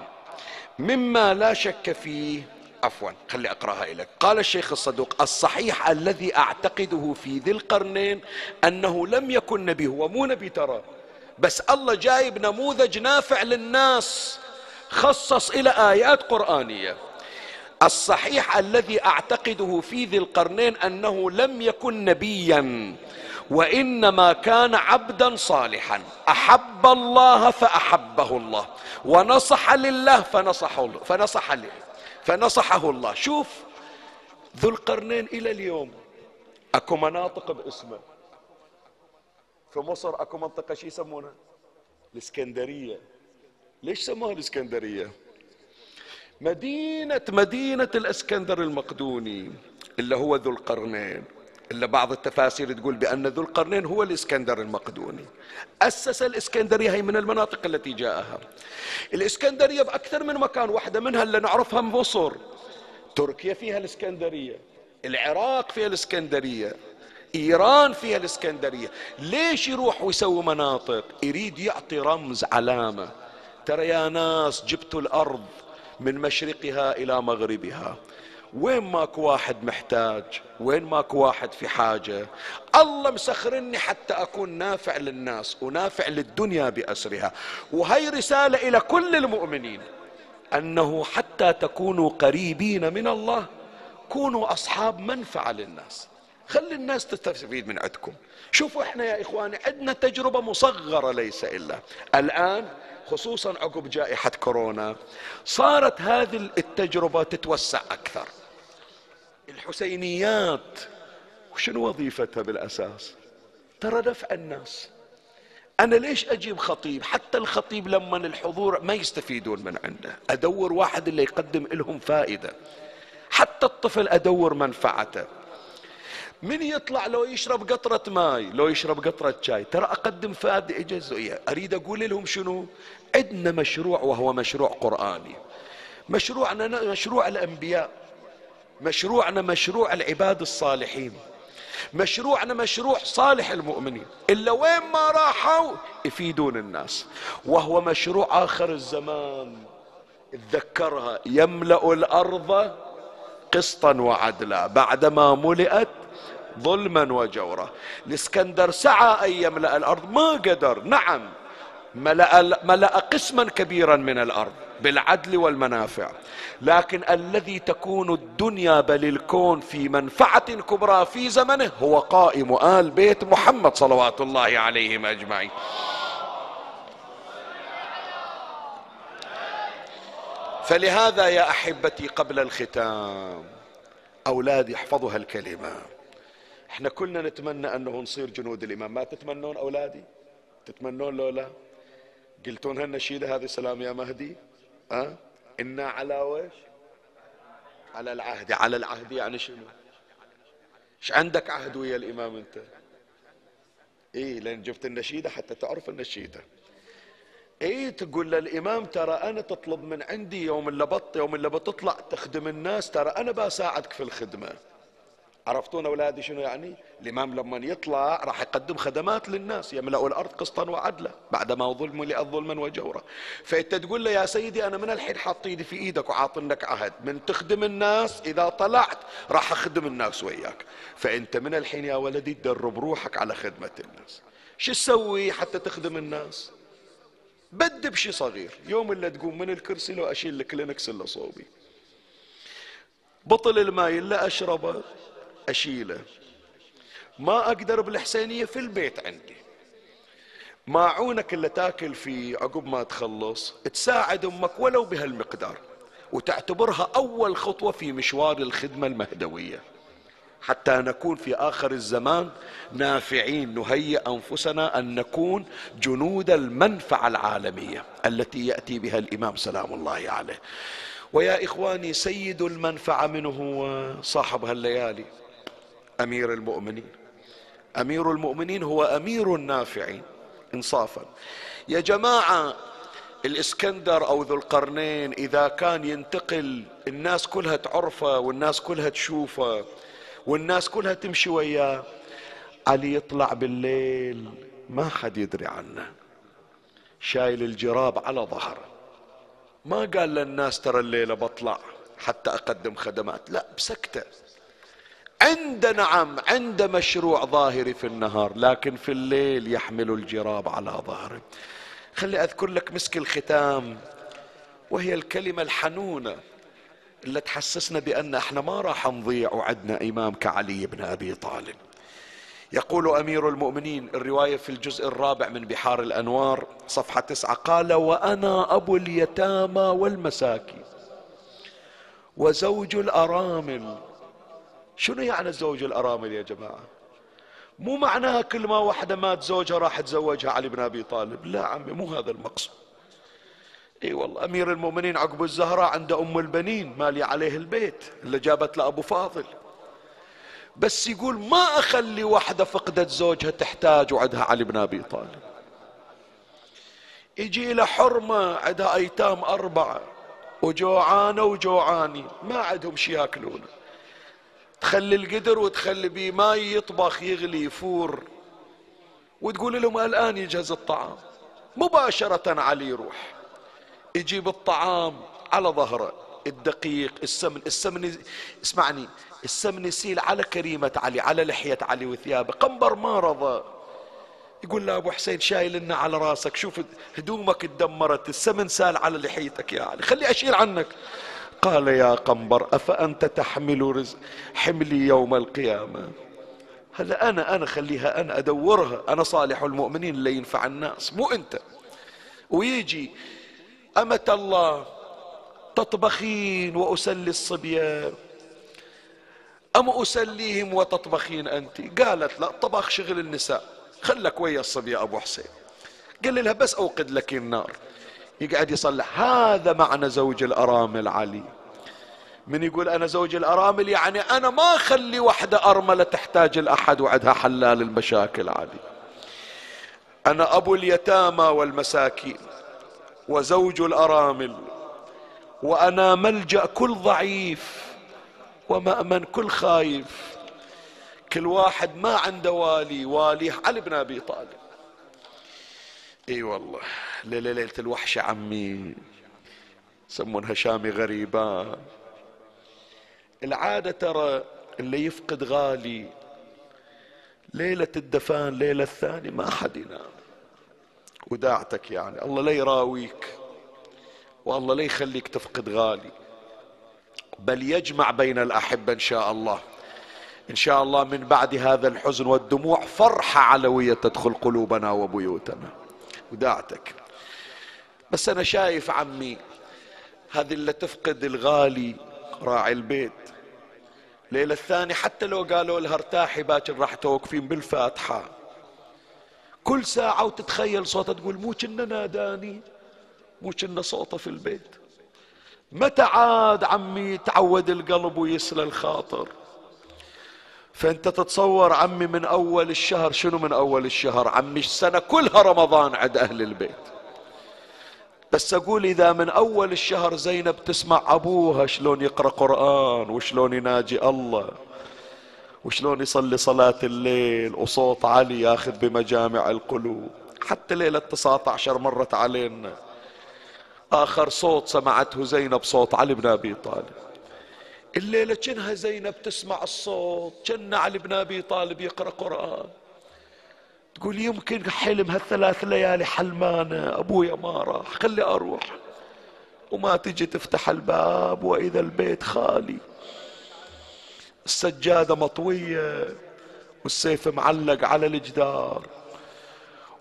مما لا شك فيه عفوا خلي أقرأها لك قال الشيخ الصدوق الصحيح الذي أعتقده في ذي القرنين أنه لم يكن نبي هو مو نبي ترى بس الله جايب نموذج نافع للناس خصص إلى آيات قرآنية. الصحيح الذي أعتقده في ذي القرنين أنه لم يكن نبيا وإنما كان عبدا صالحا. أحب الله فأحبه الله ونصح لله فنصحه فنصح له فنصحه الله. شوف ذو القرنين إلى اليوم أكو مناطق باسمه. في مصر أكو منطقة شو يسمونها الإسكندرية. ليش سموها الإسكندرية؟ مدينة مدينة الإسكندر المقدوني اللي هو ذو القرنين. إلا بعض التفاسير تقول بأن ذو القرنين هو الإسكندر المقدوني. أسس الإسكندرية هي من المناطق التي جاءها. الإسكندرية بأكثر من مكان واحدة منها اللي نعرفها مصر تركيا فيها الإسكندرية. العراق فيها الإسكندرية. إيران فيها الإسكندرية. ليش يروح ويسوي مناطق؟ يريد يعطي رمز علامة. ترى يا ناس جبتوا الأرض من مشرقها إلى مغربها. وين ماكو واحد محتاج؟ وين ماكو واحد في حاجة؟ الله مسخرني حتى أكون نافع للناس ونافع للدنيا بأسرها. وهي رسالة إلى كل المؤمنين. أنه حتى تكونوا قريبين من الله كونوا أصحاب منفعة للناس. خلي الناس تستفيد من عندكم. شوفوا إحنا يا إخواني عندنا تجربة مصغرة ليس إلا. الآن خصوصا عقب جائحة كورونا صارت هذه التجربة تتوسع أكثر. الحسينيات وشنو وظيفتها بالأساس؟ ترى دفع الناس. أنا ليش أجيب خطيب؟ حتى الخطيب لما الحضور ما يستفيدون من عنده. أدور واحد اللي يقدم لهم فائدة. حتى الطفل أدور منفعته. من يطلع لو يشرب قطرة ماي؟ لو يشرب قطرة شاي. ترى أقدم فائدة جزئية أريد أقول لهم شنو؟ عندنا مشروع وهو مشروع قرآني. مشروعنا مشروع الأنبياء. مشروعنا مشروع العباد الصالحين. مشروعنا مشروع صالح المؤمنين. إلا وين ما راحوا يفيدون الناس. وهو مشروع آخر الزمان. تذكرها يملأ الأرض قسطا وعدلا. بعدما ملئت ظلما وجورا. الاسكندر سعى أن يملأ الأرض. ما قدر. نعم. ملأ, ملأ قسما كبيرا من الأرض بالعدل والمنافع. لكن الذي تكون الدنيا بل الكون في منفعة كبرى في زمنه هو قائم آل بيت محمد صلوات الله عليهم أجمعين. فلهذا يا أحبتي قبل الختام أولادي احفظوا هالكلمة إحنا كلنا نتمنى أنه نصير جنود الإمام. ما تتمنون أولادي؟ تتمنون لو لا قلتون هالنشيدة هذه سلام يا مهدي. أه؟ إنا على وش؟ على العهد. على العهد يعني شنو؟ إيش عندك عهد ويا الإمام أنت؟ إيه لأن جبت النشيدة حتى تعرف النشيدة. إيه تقول للامام ترى أنا تطلب من عندي يوم اللي بط يوم اللي بتطلع تخدم الناس ترى أنا بساعدك في الخدمة. عرفتون اولادي شنو يعني؟ الإمام لما يطلع راح يقدم خدمات للناس يملا الأرض قسطا وعدلا بعدما ظلم ظلما وجورا فأنت تقول له يا سيدي أنا من الحين حاط إيدي في إيدك وعاطن لك عهد. من تخدم الناس إذا طلعت راح أخدم الناس وياك. فأنت من الحين يا ولدي تدرب روحك على خدمة الناس. شو تسوي حتى تخدم الناس؟ بد بشي صغير. يوم اللي تقوم من الكرسي لو أشيل الكلينكس اللي صوبي. بطل الماي اللي أشربه. أشيلة. ما أقدر بالحسينية في البيت عندي. ماعونك اللي تاكل فيه عقب ما تخلص. تساعد أمك ولو بهالمقدار. وتعتبرها أول خطوة في مشوار الخدمة المهدوية. حتى نكون في آخر الزمان نافعين نهيئ أنفسنا أن نكون جنود المنفعة العالمية التي يأتي بها الإمام سلام الله عليه. ويا إخواني سيد المنفعة منه صاحب هالليالي أمير المؤمنين. أمير المؤمنين هو أمير النافعين انصافا. يا جماعة الإسكندر أو ذو القرنين إذا كان ينتقل الناس كلها تعرفه والناس كلها تشوفه والناس كلها تمشي وياه علي يطلع بالليل ما حد يدري عنه. شايل الجراب على ظهره. ما قال للناس ترى الليلة بطلع حتى أقدم خدمات. لا بسكتة. عند نعم عند مشروع ظاهري في النهار لكن في الليل يحمل الجراب على ظهره. خلي أذكر لك مسك الختام وهي الكلمة الحنونة اللي تحسسنا بأن إحنا ما راح نضيع وعدنا امام كعلي بن أبي طالب. يقول أمير المؤمنين الرواية في الجزء الرابع من بحار الأنوار صفحة تسعة قال وأنا أبو اليتامى والمساكين وزوج الأرامل شنو يعني زوج الأرامل يا جماعة؟ مو معناها كل ما واحدة مات زوجها راح تزوجها علي بن أبي طالب. لا عمي مو هذا المقصود. إي والله أمير المؤمنين عقب الزهراء عنده أم البنين مالي عليه البيت اللي جابت له ابو فاضل. بس يقول ما أخلي واحدة فقدت زوجها تحتاج وعدها علي بن أبي طالب. يجي له حرمة عندها أيتام أربعة وجوعانة وجوعاني ما عندهم شي ياكلونه. تخلي القدر وتخلي بيه ماي يطبخ يغلي يفور. وتقول لهم الآن يجهز الطعام. مباشرة علي يروح. يجيب الطعام على ظهره. الدقيق السمن السمن اسمعني. السمن يسيل على كريمة علي على لحية علي وثيابه. قنبر ما رضى. يقول له أبو حسين شايل لنا على راسك. شوف هدومك اتدمرت. السمن سال على لحيتك يا علي. خلي اشيل عنك. قال يا قنبر أفأنت تحمل رزق حملي يوم القيامة؟ هلا أنا أنا خليها أنا أدورها. أنا صالح المؤمنين اللي ينفع الناس. مو أنت. ويجي أمة الله تطبخين وأسلي الصبيان. أم أسليهم وتطبخين أنت؟ قالت لا طبخ شغل النساء. خلك ويا الصبية أبو حسين. قال لها بس أوقد لك النار. يقعد يصلح. هذا معنى زوج الأرامل علي من يقول أنا زوج الأرامل يعني أنا ما أخلي وحدة أرملة تحتاج الأحد وعدها حلال المشاكل علي أنا أبو اليتامى والمساكين وزوج الأرامل وأنا ملجأ كل ضعيف ومأمن كل خايف. كل واحد ما عنده والي واليه علي بن أبي طالب. إي والله. ليلة ليلة الوحشة عمي. يسمونها شامي غريبان العادة ترى اللي يفقد غالي. ليلة الدفان ليلة الثانية ما حد ينام. وداعتك يعني. الله لا يراويك والله لا يخليك تفقد غالي. بل يجمع بين الأحبة إن شاء الله. إن شاء الله من بعد هذا الحزن والدموع فرحة علوية تدخل قلوبنا وبيوتنا. وداعتك. بس أنا شايف عمي هذه اللي تفقد الغالي راعي البيت. ليلة الثانية حتى لو قالوا لها ارتاحي باكر راح توقفين بالفاتحة. كل ساعة وتتخيل صوته تقول مو كنا ناداني مو كنا صوته في البيت. متى عاد عمي تعود القلب ويسلى الخاطر؟ فأنت تتصور عمي من أول الشهر شنو من أول الشهر؟ عمي السنة كلها رمضان عند أهل البيت. بس أقول إذا من أول الشهر زينب تسمع أبوها شلون يقرأ قرآن وشلون يناجي الله وشلون يصلي صلاة الليل وصوت علي ياخذ بمجامع القلوب. حتى ليلة 19 مرت علينا. آخر صوت سمعته زينب صوت علي بن أبي طالب. الليلة كنها زينب تسمع الصوت كأن علي بن أبي طالب يقرأ قرآن. تقول يمكن حلم هالثلاث ليالي حلمانة أبويا ما راح خلي أروح. وما تجي تفتح الباب وإذا البيت خالي. السجادة مطوية والسيف معلق على الجدار.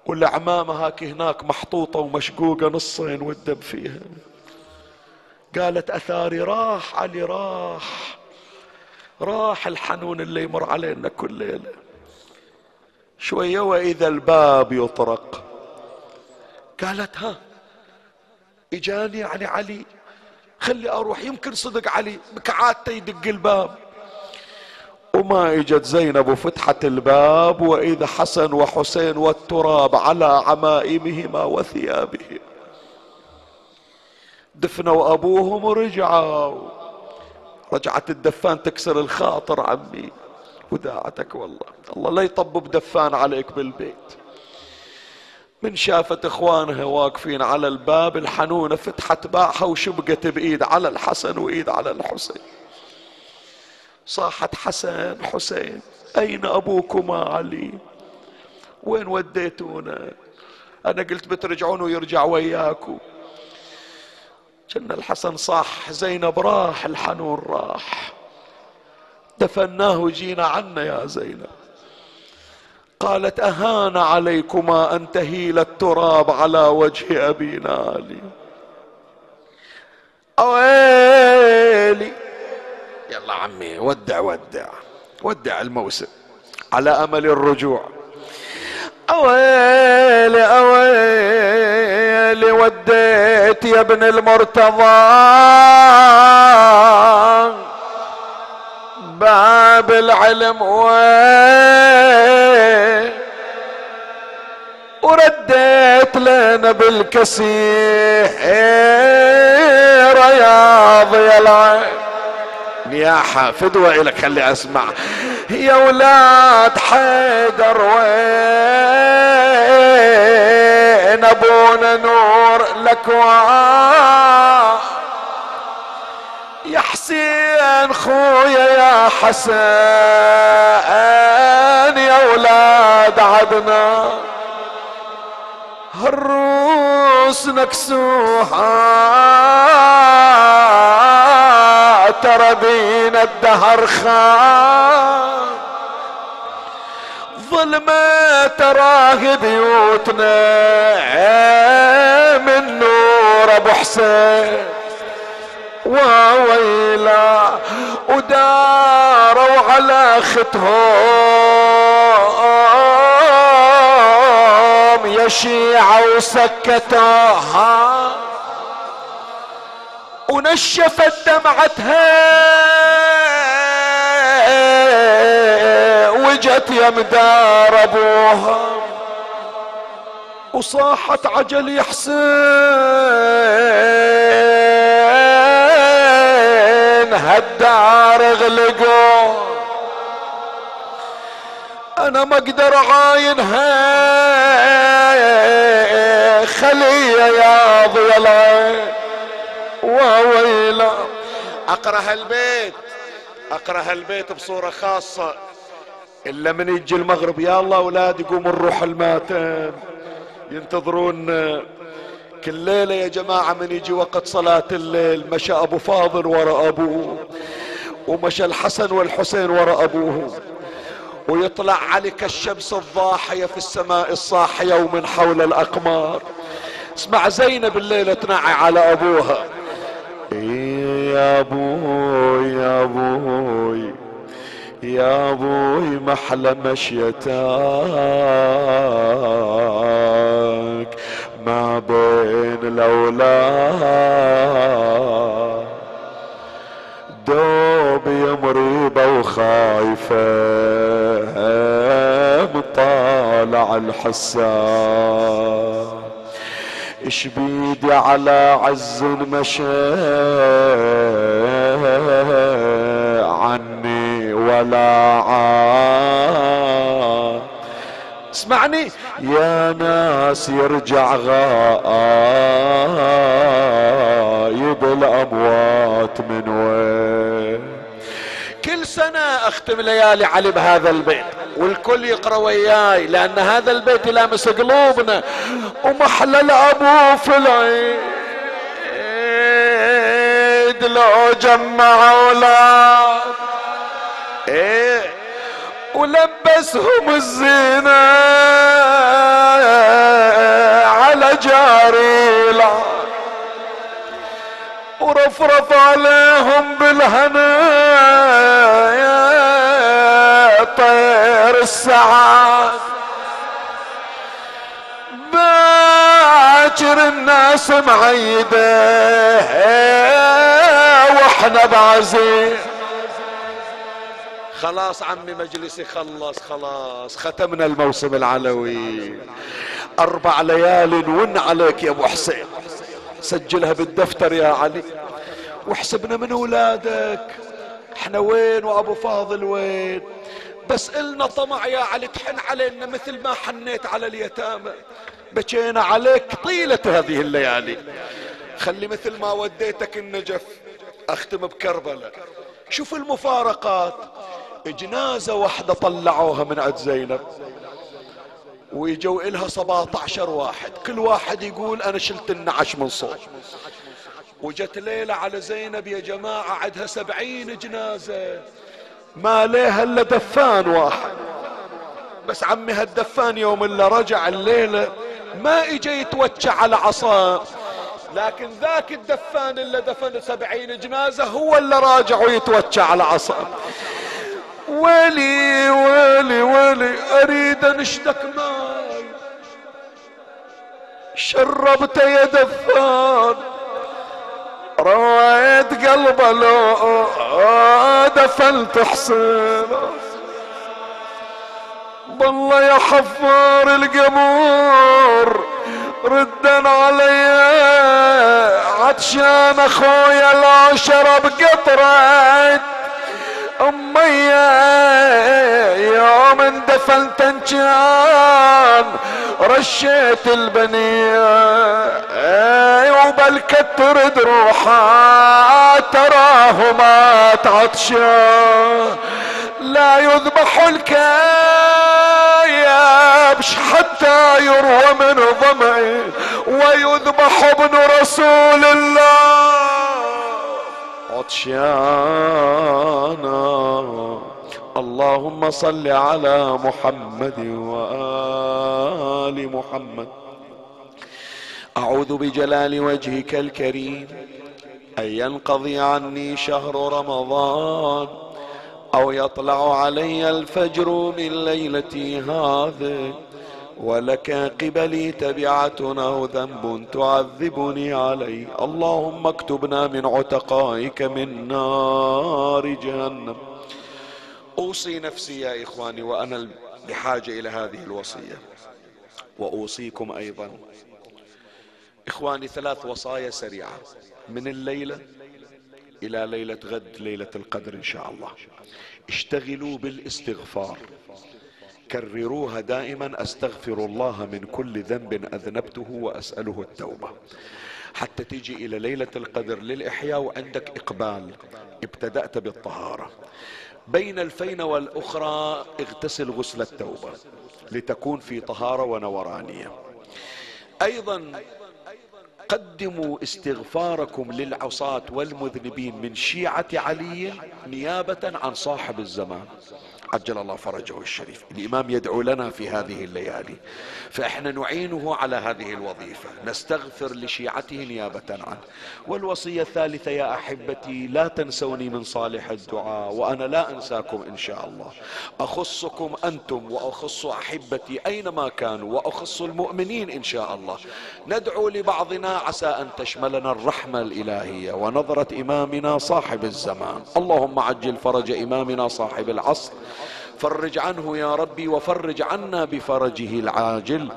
والعمامة هاك هناك محطوطة ومشقوقة نصين والدم فيها. قالت أثاري راح علي راح. راح الحنون اللي يمر علينا كل ليلة. شوية وإذا الباب يطرق. قالت ها إجاني يعني علي. خلي أروح يمكن صدق علي. بكعادته يدق الباب. وما إجت زينب وفتحت الباب وإذا حسن وحسين والتراب على عمائمهما وثيابهما. دفنوا أبوهم ورجعوا. رجعت الدفان تكسر الخاطر عمي. وداعتك والله. الله لا يطبب دفان عليك بالبيت. من شافت إخوانها واقفين على الباب الحنونة فتحت باعها وشبقت بإيد على الحسن وإيد على الحسين. صاحت حسن حسين أين أبوكما علي؟ وين وديتونا؟ أنا قلت بترجعون ويرجع وياكم كان الحسن صح زينب راح الحنون راح. دفناه وجينا عنا يا زينب. قالت أهان عليكما أن تهيل التراب على وجه أبينا علي أويلي. يلا عمي ودع ودع ودع الموسم على أمل الرجوع. اويلي اويلي وديت يا ابن المرتضى. باب العلم وين؟ ورديت لنا بالكسير يا ضي العين. نياحة فدوة إلك خلي أسمع. يا ولاد حيدر وين أبونا نور الأكوان يا حسين خويا يا حسن يا ولاد عدنا. الروس نكسوها. ترى بينا الدهر خان. ظلمة تراه بيوتنا من نور أبو حسين. وويلا وداروا على ختهم يا شيعة وسكتوها ونشفت دمعتها وجت يا مدار أبوها. وصاحت عجل يا حسين. هالدار اغلقوا أنا ما أقدر عاينها خليه يا ضي العين. وويلا أقرأ هالبيت. أقرأ هالبيت بصورة خاصة. إلا من يجي المغرب يا الله أولاد يقوم نروح الماتم. ينتظرون كل ليلة يا جماعة من يجي وقت صلاة الليل. مشى أبو فاضل ورا أبوه ومشى الحسن والحسين ورا أبوه. ويطلع علي كالشمس الضاحية في السماء الصاحية ومن حول الأقمار. اسمع زينب الليلة تنعي على أبوها. يا أبوي يا أبوي يا أبوي محلى مشيتك ما بين الاولاد دوب يا مريبة وخايفة مطالع الحسان اش بيدي على عز مشى عني ولا عاد. اسمعني. يا ناس يرجع غايب الأموات من وين؟ سنة أختم ليالي علي بهذا البيت. والكل يقرأ وياي لأن هذا البيت يلامس قلوبنا ومحلى الأبو في العيد لو جمع أولاد. إيه ولبسهم الزينة على جاري. ورفرف عليهم بالهنا يا طير السعاد باكر الناس معيدة وإحنا بعزيز خلاص عمي مجلسي خلص خلاص ختمنا الموسم العلوي. أربع ليال ون عليك يا أبو حسين. سجلها بالدفتر يا علي. واحسبنا من اولادك إحنا وين وابو فاضل وين؟ بس إلنا طمع يا علي تحن علينا مثل ما حنيت على اليتامى. بكينا عليك طيلة هذه الليالي. خلي مثل ما وديتك النجف أختم بكربلاء شوف المفارقات. جنازة واحدة طلعوها من عند زينب. ويجوا إلها 17 واحد. كل واحد يقول أنا شلت النعش من صوت. وجت ليلة على زينب يا جماعة عدها سبعين جنازة. ما ليها إلا دفان واحد. بس عمي هالدفان يوم اللي رجع الليلة ما اجى يتوجع على عصاه لكن ذاك الدفان اللي دفن سبعين جنازة هو اللي راجع ويتوجع على عصاه ويلي ويلي ويلي أريد انشتك ماي شربت يا دفان رويت قلبه لو دفنت حسين بالله يا حفار القبور ردا علي. عطشان أخويا لو شرب امي يوم اندفنت كان رشيت البنية. وبلكت ترد تراه ما عطشان لا يذبح الكايبش حتى يروى من ضمعي ويذبح ابن رسول الله. عطشانا. اللهم صل على محمد وآل محمد. أعوذ بجلال وجهك الكريم أن ينقضي عني شهر رمضان أو يطلع علي الفجر من ليلتي هذه. ولك قبلي تبعة ذنب تعذبني عليه اللهم اكتبنا من عتقائك من نار جهنم. أوصي نفسي يا إخواني وأنا بحاجة إلى هذه الوصية. وأوصيكم أيضا. إخواني ثلاث وصايا سريعة. من الليلة إلى ليلة غد ليلة القدر إن شاء الله. اشتغلوا بالإستغفار. كرروها دائما أستغفر الله من كل ذنب أذنبته وأسأله التوبة. حتى تيجي إلى ليلة القدر للإحياء وعندك إقبال ابتدأت بالطهارة. بين الفين والأخرى اغتسل غسل التوبة لتكون في طهارة ونورانية. أيضا قدموا استغفاركم للعصاة والمذنبين من شيعة علي نيابة عن صاحب الزمان. عجل الله فرجه الشريف. الإمام يدعو لنا في هذه الليالي. فإحنا نعينه على هذه الوظيفة. نستغفر لشيعته نيابة عنه. والوصية الثالثة يا أحبتي لا تنسوني من صالح الدعاء وأنا لا أنساكم إن شاء الله. أخصكم أنتم وأخص أحبتي أينما كانوا وأخص المؤمنين إن شاء الله. ندعو لبعضنا عسى أن تشملنا الرحمة الإلهية ونظرة إمامنا صاحب الزمان. اللهم عجل فرج إمامنا صاحب العصر. فرج عنه يا ربي وفرج عنا بفرجه العاجل.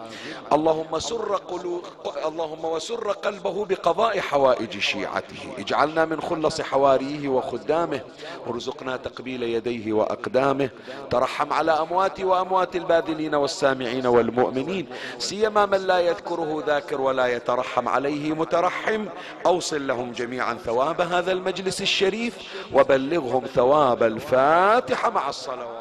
اللهم سر قلوب اللهم وسر قلبه بقضاء حوائج شيعته. اجعلنا من خلص حواريه وخدامه. وارزقنا تقبيل يديه وأقدامه. ترحم على امواتي وأموات الباذلين والسامعين والمؤمنين. سيما من لا يذكره ذاكر ولا يترحم عليه مترحم. أوصل لهم جميعا ثواب هذا المجلس الشريف وبلغهم ثواب الفاتحة. مع الصلوات.